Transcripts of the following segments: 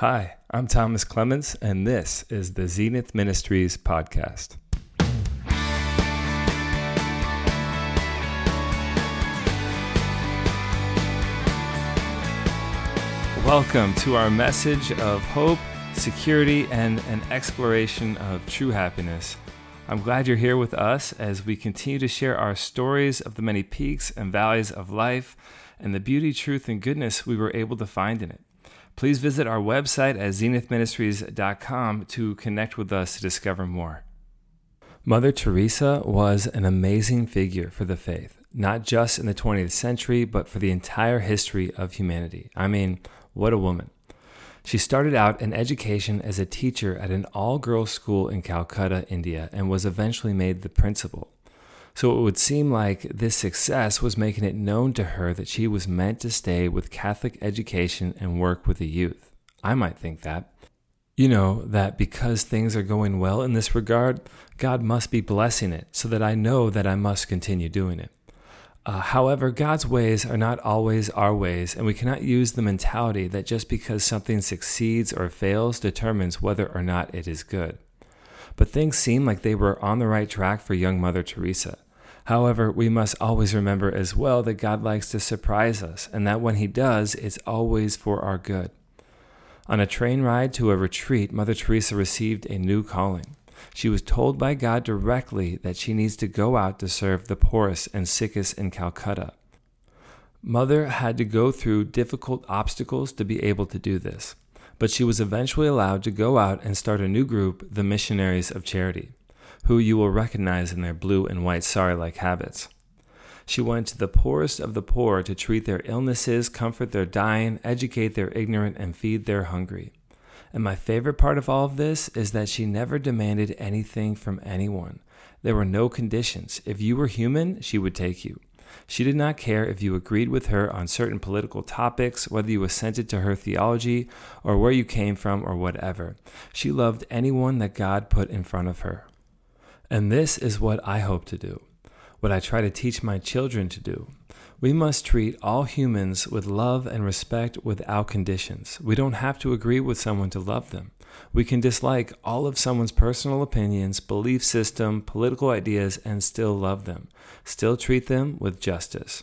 Hi, I'm Thomas Clements, and this is the Zenith Ministries podcast. Welcome to our message of hope, security, and an exploration of true happiness. I'm glad you're here with us as we continue to share our stories of the many peaks and valleys of life and the beauty, truth, and goodness we were able to find in it. Please visit our website at zenithministries.com to connect with us to discover more. Mother Teresa was an amazing figure for the faith, not just in the 20th century, but for the entire history of humanity. I mean, what a woman. She started out in education as a teacher at an all girls school in Calcutta, India, and was eventually made the principal. So it would seem like this success was making it known to her that she was meant to stay with Catholic education and work with the youth. I might think that. You know, that because things are going well in this regard, God must be blessing it so that I know that I must continue doing it. Uh, however, God's ways are not always our ways, and we cannot use the mentality that just because something succeeds or fails determines whether or not it is good. But things seem like they were on the right track for young Mother Teresa. However, we must always remember as well that God likes to surprise us, and that when He does, it's always for our good. On a train ride to a retreat, Mother Teresa received a new calling. She was told by God directly that she needs to go out to serve the poorest and sickest in Calcutta. Mother had to go through difficult obstacles to be able to do this, but she was eventually allowed to go out and start a new group, the Missionaries of Charity who you will recognize in their blue and white sari like habits. She went to the poorest of the poor to treat their illnesses, comfort their dying, educate their ignorant, and feed their hungry. And my favorite part of all of this is that she never demanded anything from anyone. There were no conditions. If you were human, she would take you. She did not care if you agreed with her on certain political topics, whether you assented to her theology, or where you came from, or whatever. She loved anyone that God put in front of her. And this is what I hope to do, what I try to teach my children to do. We must treat all humans with love and respect without conditions. We don't have to agree with someone to love them. We can dislike all of someone's personal opinions, belief system, political ideas, and still love them, still treat them with justice.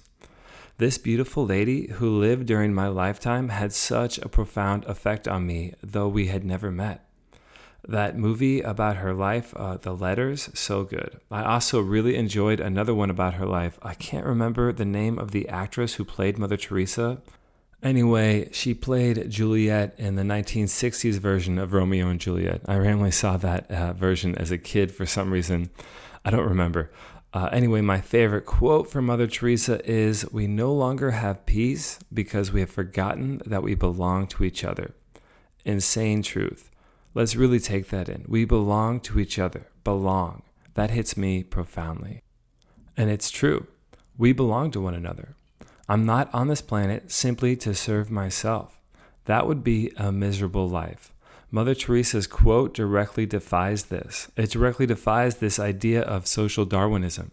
This beautiful lady who lived during my lifetime had such a profound effect on me, though we had never met that movie about her life, uh, The Letters, so good. I also really enjoyed another one about her life. I can't remember the name of the actress who played Mother Teresa. Anyway, she played Juliet in the 1960s version of Romeo and Juliet. I randomly saw that uh, version as a kid for some reason. I don't remember. Uh, anyway, my favorite quote from Mother Teresa is We no longer have peace because we have forgotten that we belong to each other. Insane truth. Let's really take that in. We belong to each other. Belong. That hits me profoundly. And it's true. We belong to one another. I'm not on this planet simply to serve myself. That would be a miserable life. Mother Teresa's quote directly defies this. It directly defies this idea of social Darwinism.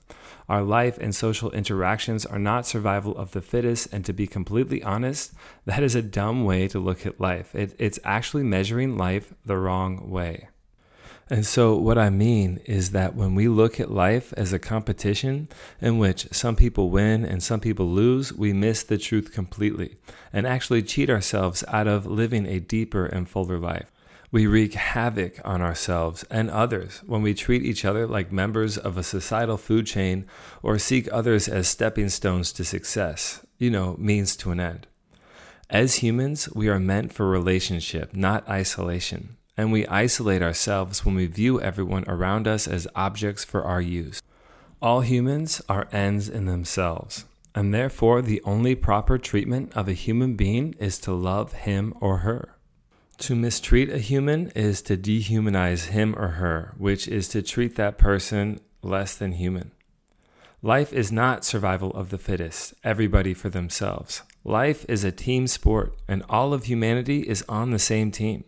Our life and social interactions are not survival of the fittest, and to be completely honest, that is a dumb way to look at life. It, it's actually measuring life the wrong way. And so, what I mean is that when we look at life as a competition in which some people win and some people lose, we miss the truth completely and actually cheat ourselves out of living a deeper and fuller life. We wreak havoc on ourselves and others when we treat each other like members of a societal food chain or seek others as stepping stones to success, you know, means to an end. As humans, we are meant for relationship, not isolation, and we isolate ourselves when we view everyone around us as objects for our use. All humans are ends in themselves, and therefore the only proper treatment of a human being is to love him or her. To mistreat a human is to dehumanize him or her, which is to treat that person less than human. Life is not survival of the fittest, everybody for themselves. Life is a team sport, and all of humanity is on the same team.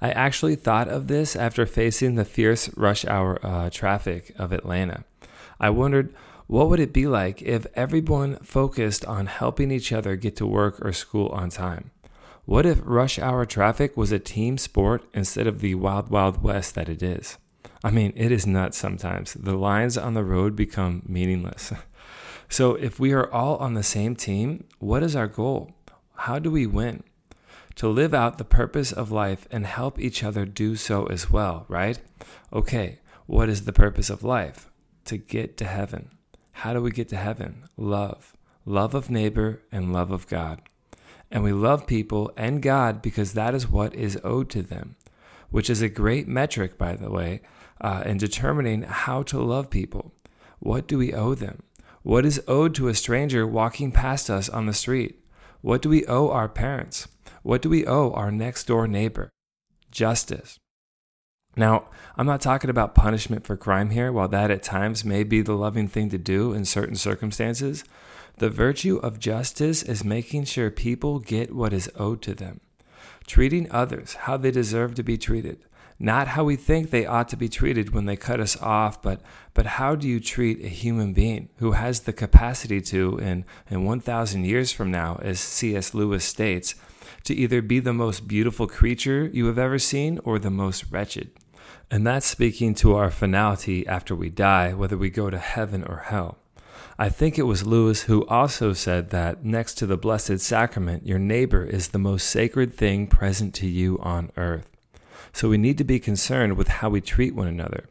I actually thought of this after facing the fierce rush hour uh, traffic of Atlanta. I wondered, what would it be like if everyone focused on helping each other get to work or school on time? What if rush hour traffic was a team sport instead of the wild, wild west that it is? I mean, it is nuts sometimes. The lines on the road become meaningless. so, if we are all on the same team, what is our goal? How do we win? To live out the purpose of life and help each other do so as well, right? Okay, what is the purpose of life? To get to heaven. How do we get to heaven? Love. Love of neighbor and love of God. And we love people and God because that is what is owed to them, which is a great metric, by the way, uh, in determining how to love people. What do we owe them? What is owed to a stranger walking past us on the street? What do we owe our parents? What do we owe our next door neighbor? Justice. Now, I'm not talking about punishment for crime here, while that at times may be the loving thing to do in certain circumstances. The virtue of justice is making sure people get what is owed to them, treating others how they deserve to be treated, not how we think they ought to be treated when they cut us off, but, but how do you treat a human being who has the capacity to, in, in 1,000 years from now, as C.S. Lewis states, to either be the most beautiful creature you have ever seen or the most wretched? And that's speaking to our finality after we die, whether we go to heaven or hell. I think it was Lewis who also said that next to the Blessed Sacrament, your neighbor is the most sacred thing present to you on earth. So we need to be concerned with how we treat one another.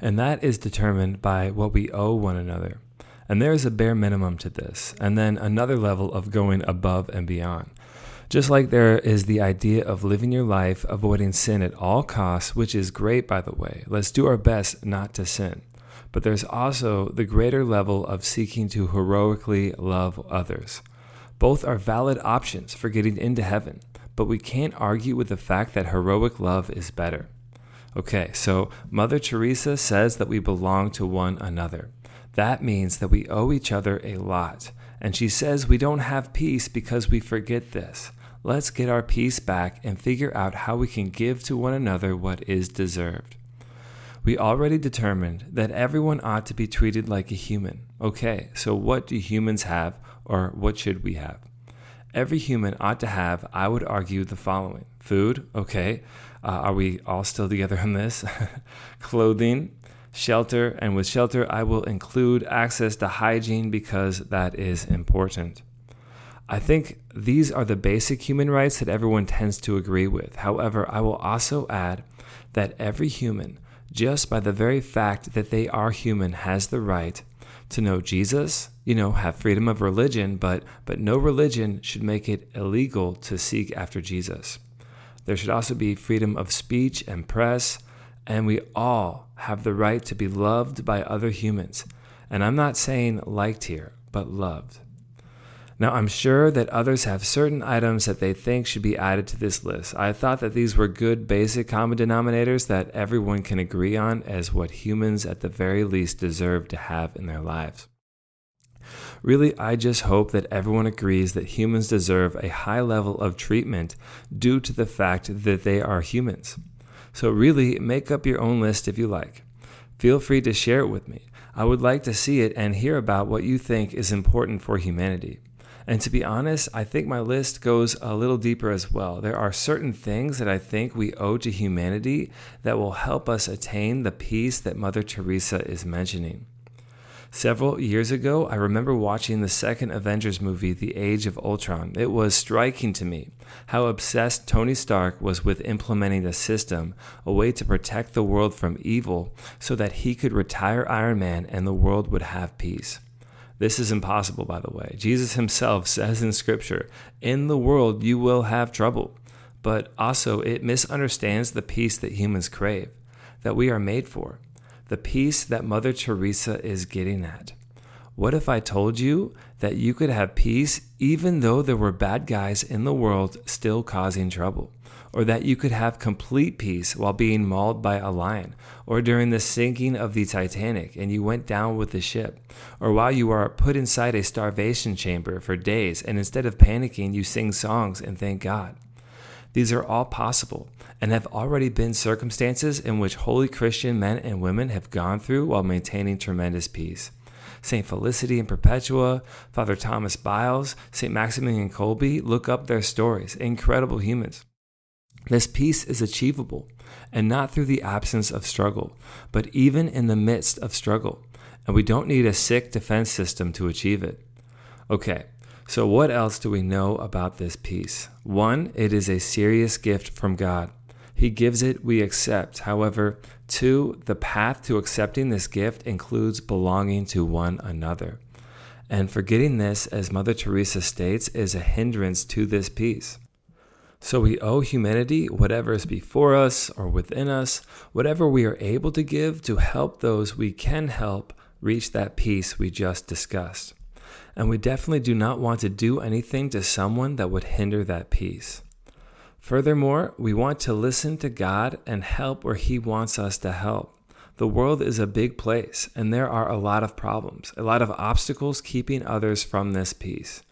And that is determined by what we owe one another. And there is a bare minimum to this, and then another level of going above and beyond. Just like there is the idea of living your life avoiding sin at all costs, which is great, by the way. Let's do our best not to sin. But there's also the greater level of seeking to heroically love others. Both are valid options for getting into heaven but we can't argue with the fact that heroic love is better. Okay, so Mother Teresa says that we belong to one another. That means that we owe each other a lot. And she says we don't have peace because we forget this. Let's get our peace back and figure out how we can give to one another what is deserved. We already determined that everyone ought to be treated like a human. Okay, so what do humans have, or what should we have? every human ought to have, I would argue, the following food, okay. Uh, are we all still together on this? Clothing, shelter, and with shelter, I will include access to hygiene because that is important. I think these are the basic human rights that everyone tends to agree with. However, I will also add that every human, just by the very fact that they are human, has the right to know Jesus, you know, have freedom of religion, but but no religion should make it illegal to seek after Jesus. There should also be freedom of speech and press, and we all have the right to be loved by other humans. And I'm not saying liked here, but loved. Now, I'm sure that others have certain items that they think should be added to this list. I thought that these were good basic common denominators that everyone can agree on as what humans at the very least deserve to have in their lives. Really, I just hope that everyone agrees that humans deserve a high level of treatment due to the fact that they are humans. So, really, make up your own list if you like. Feel free to share it with me. I would like to see it and hear about what you think is important for humanity. And to be honest, I think my list goes a little deeper as well. There are certain things that I think we owe to humanity that will help us attain the peace that Mother Teresa is mentioning. Several years ago, I remember watching the second Avengers movie, The Age of Ultron. It was striking to me how obsessed Tony Stark was with implementing the system, a way to protect the world from evil, so that he could retire Iron Man and the world would have peace. This is impossible, by the way. Jesus himself says in Scripture, In the world you will have trouble. But also, it misunderstands the peace that humans crave, that we are made for, the peace that Mother Teresa is getting at. What if I told you that you could have peace even though there were bad guys in the world still causing trouble? or that you could have complete peace while being mauled by a lion, or during the sinking of the Titanic and you went down with the ship, or while you are put inside a starvation chamber for days and instead of panicking, you sing songs and thank God. These are all possible and have already been circumstances in which holy Christian men and women have gone through while maintaining tremendous peace. St. Felicity and Perpetua, Father Thomas Byles, St. Maximilian Kolbe. Look up their stories. Incredible humans. This peace is achievable, and not through the absence of struggle, but even in the midst of struggle. And we don't need a sick defense system to achieve it. Okay, so what else do we know about this peace? One, it is a serious gift from God. He gives it, we accept. However, two, the path to accepting this gift includes belonging to one another. And forgetting this, as Mother Teresa states, is a hindrance to this peace. So we owe humanity whatever is before us or within us, whatever we are able to give to help those we can help reach that peace we just discussed. And we definitely do not want to do anything to someone that would hinder that peace. Furthermore, we want to listen to God and help where He wants us to help. The world is a big place, and there are a lot of problems, a lot of obstacles keeping others from this peace.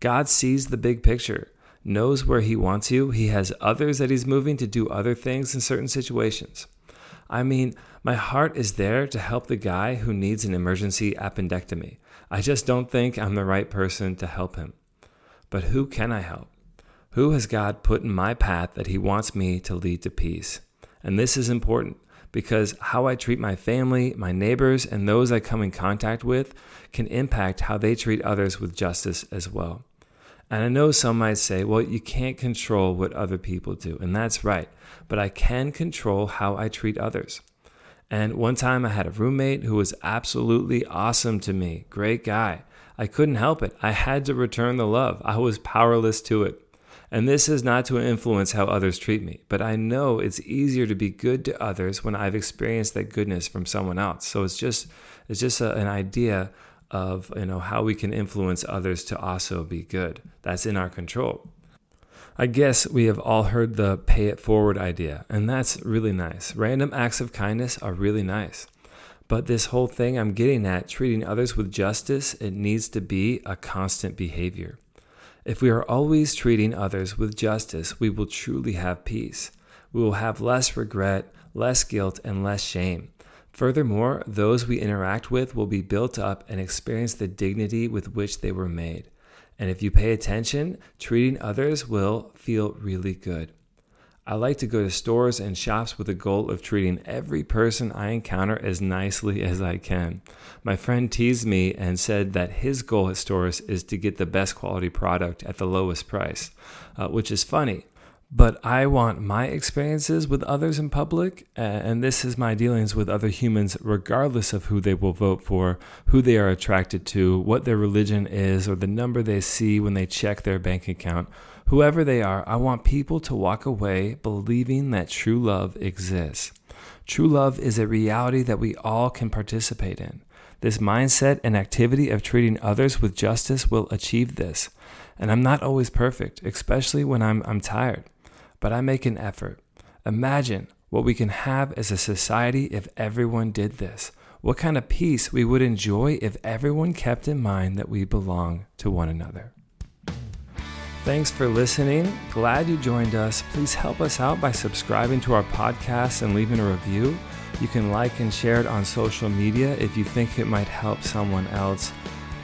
God sees the big picture knows where he wants you. He has others that he's moving to do other things in certain situations. I mean, my heart is there to help the guy who needs an emergency appendectomy. I just don't think I'm the right person to help him. But who can I help? Who has God put in my path that he wants me to lead to peace? And this is important because how I treat my family, my neighbors, and those I come in contact with can impact how they treat others with justice as well. And I know some might say, well, you can't control what other people do. And that's right. But I can control how I treat others. And one time I had a roommate who was absolutely awesome to me. Great guy. I couldn't help it. I had to return the love. I was powerless to it. And this is not to influence how others treat me, but I know it's easier to be good to others when I've experienced that goodness from someone else. So it's just it's just a, an idea of you know how we can influence others to also be good. That's in our control. I guess we have all heard the pay it forward idea, and that's really nice. Random acts of kindness are really nice. But this whole thing I'm getting at, treating others with justice, it needs to be a constant behavior. If we are always treating others with justice, we will truly have peace. We will have less regret, less guilt, and less shame. Furthermore, those we interact with will be built up and experience the dignity with which they were made. And if you pay attention, treating others will feel really good. I like to go to stores and shops with the goal of treating every person I encounter as nicely as I can. My friend teased me and said that his goal at stores is to get the best quality product at the lowest price, uh, which is funny but I want my experiences with others in public, and this is my dealings with other humans, regardless of who they will vote for, who they are attracted to, what their religion is, or the number they see when they check their bank account. Whoever they are, I want people to walk away believing that true love exists. True love is a reality that we all can participate in. This mindset and activity of treating others with justice will achieve this. And I'm not always perfect, especially when I'm, I'm tired but I make an effort. Imagine what we can have as a society if everyone did this. What kind of peace we would enjoy if everyone kept in mind that we belong to one another. Thanks for listening. Glad you joined us. Please help us out by subscribing to our podcast and leaving a review. You can like and share it on social media if you think it might help someone else.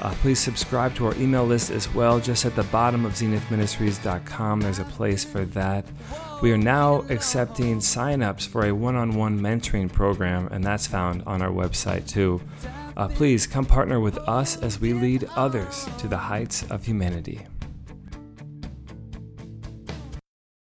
Uh, please subscribe to our email list as well. Just at the bottom of zenithministries.com, there's a place for that. We are now accepting signups for a one on one mentoring program, and that's found on our website too. Uh, please come partner with us as we lead others to the heights of humanity.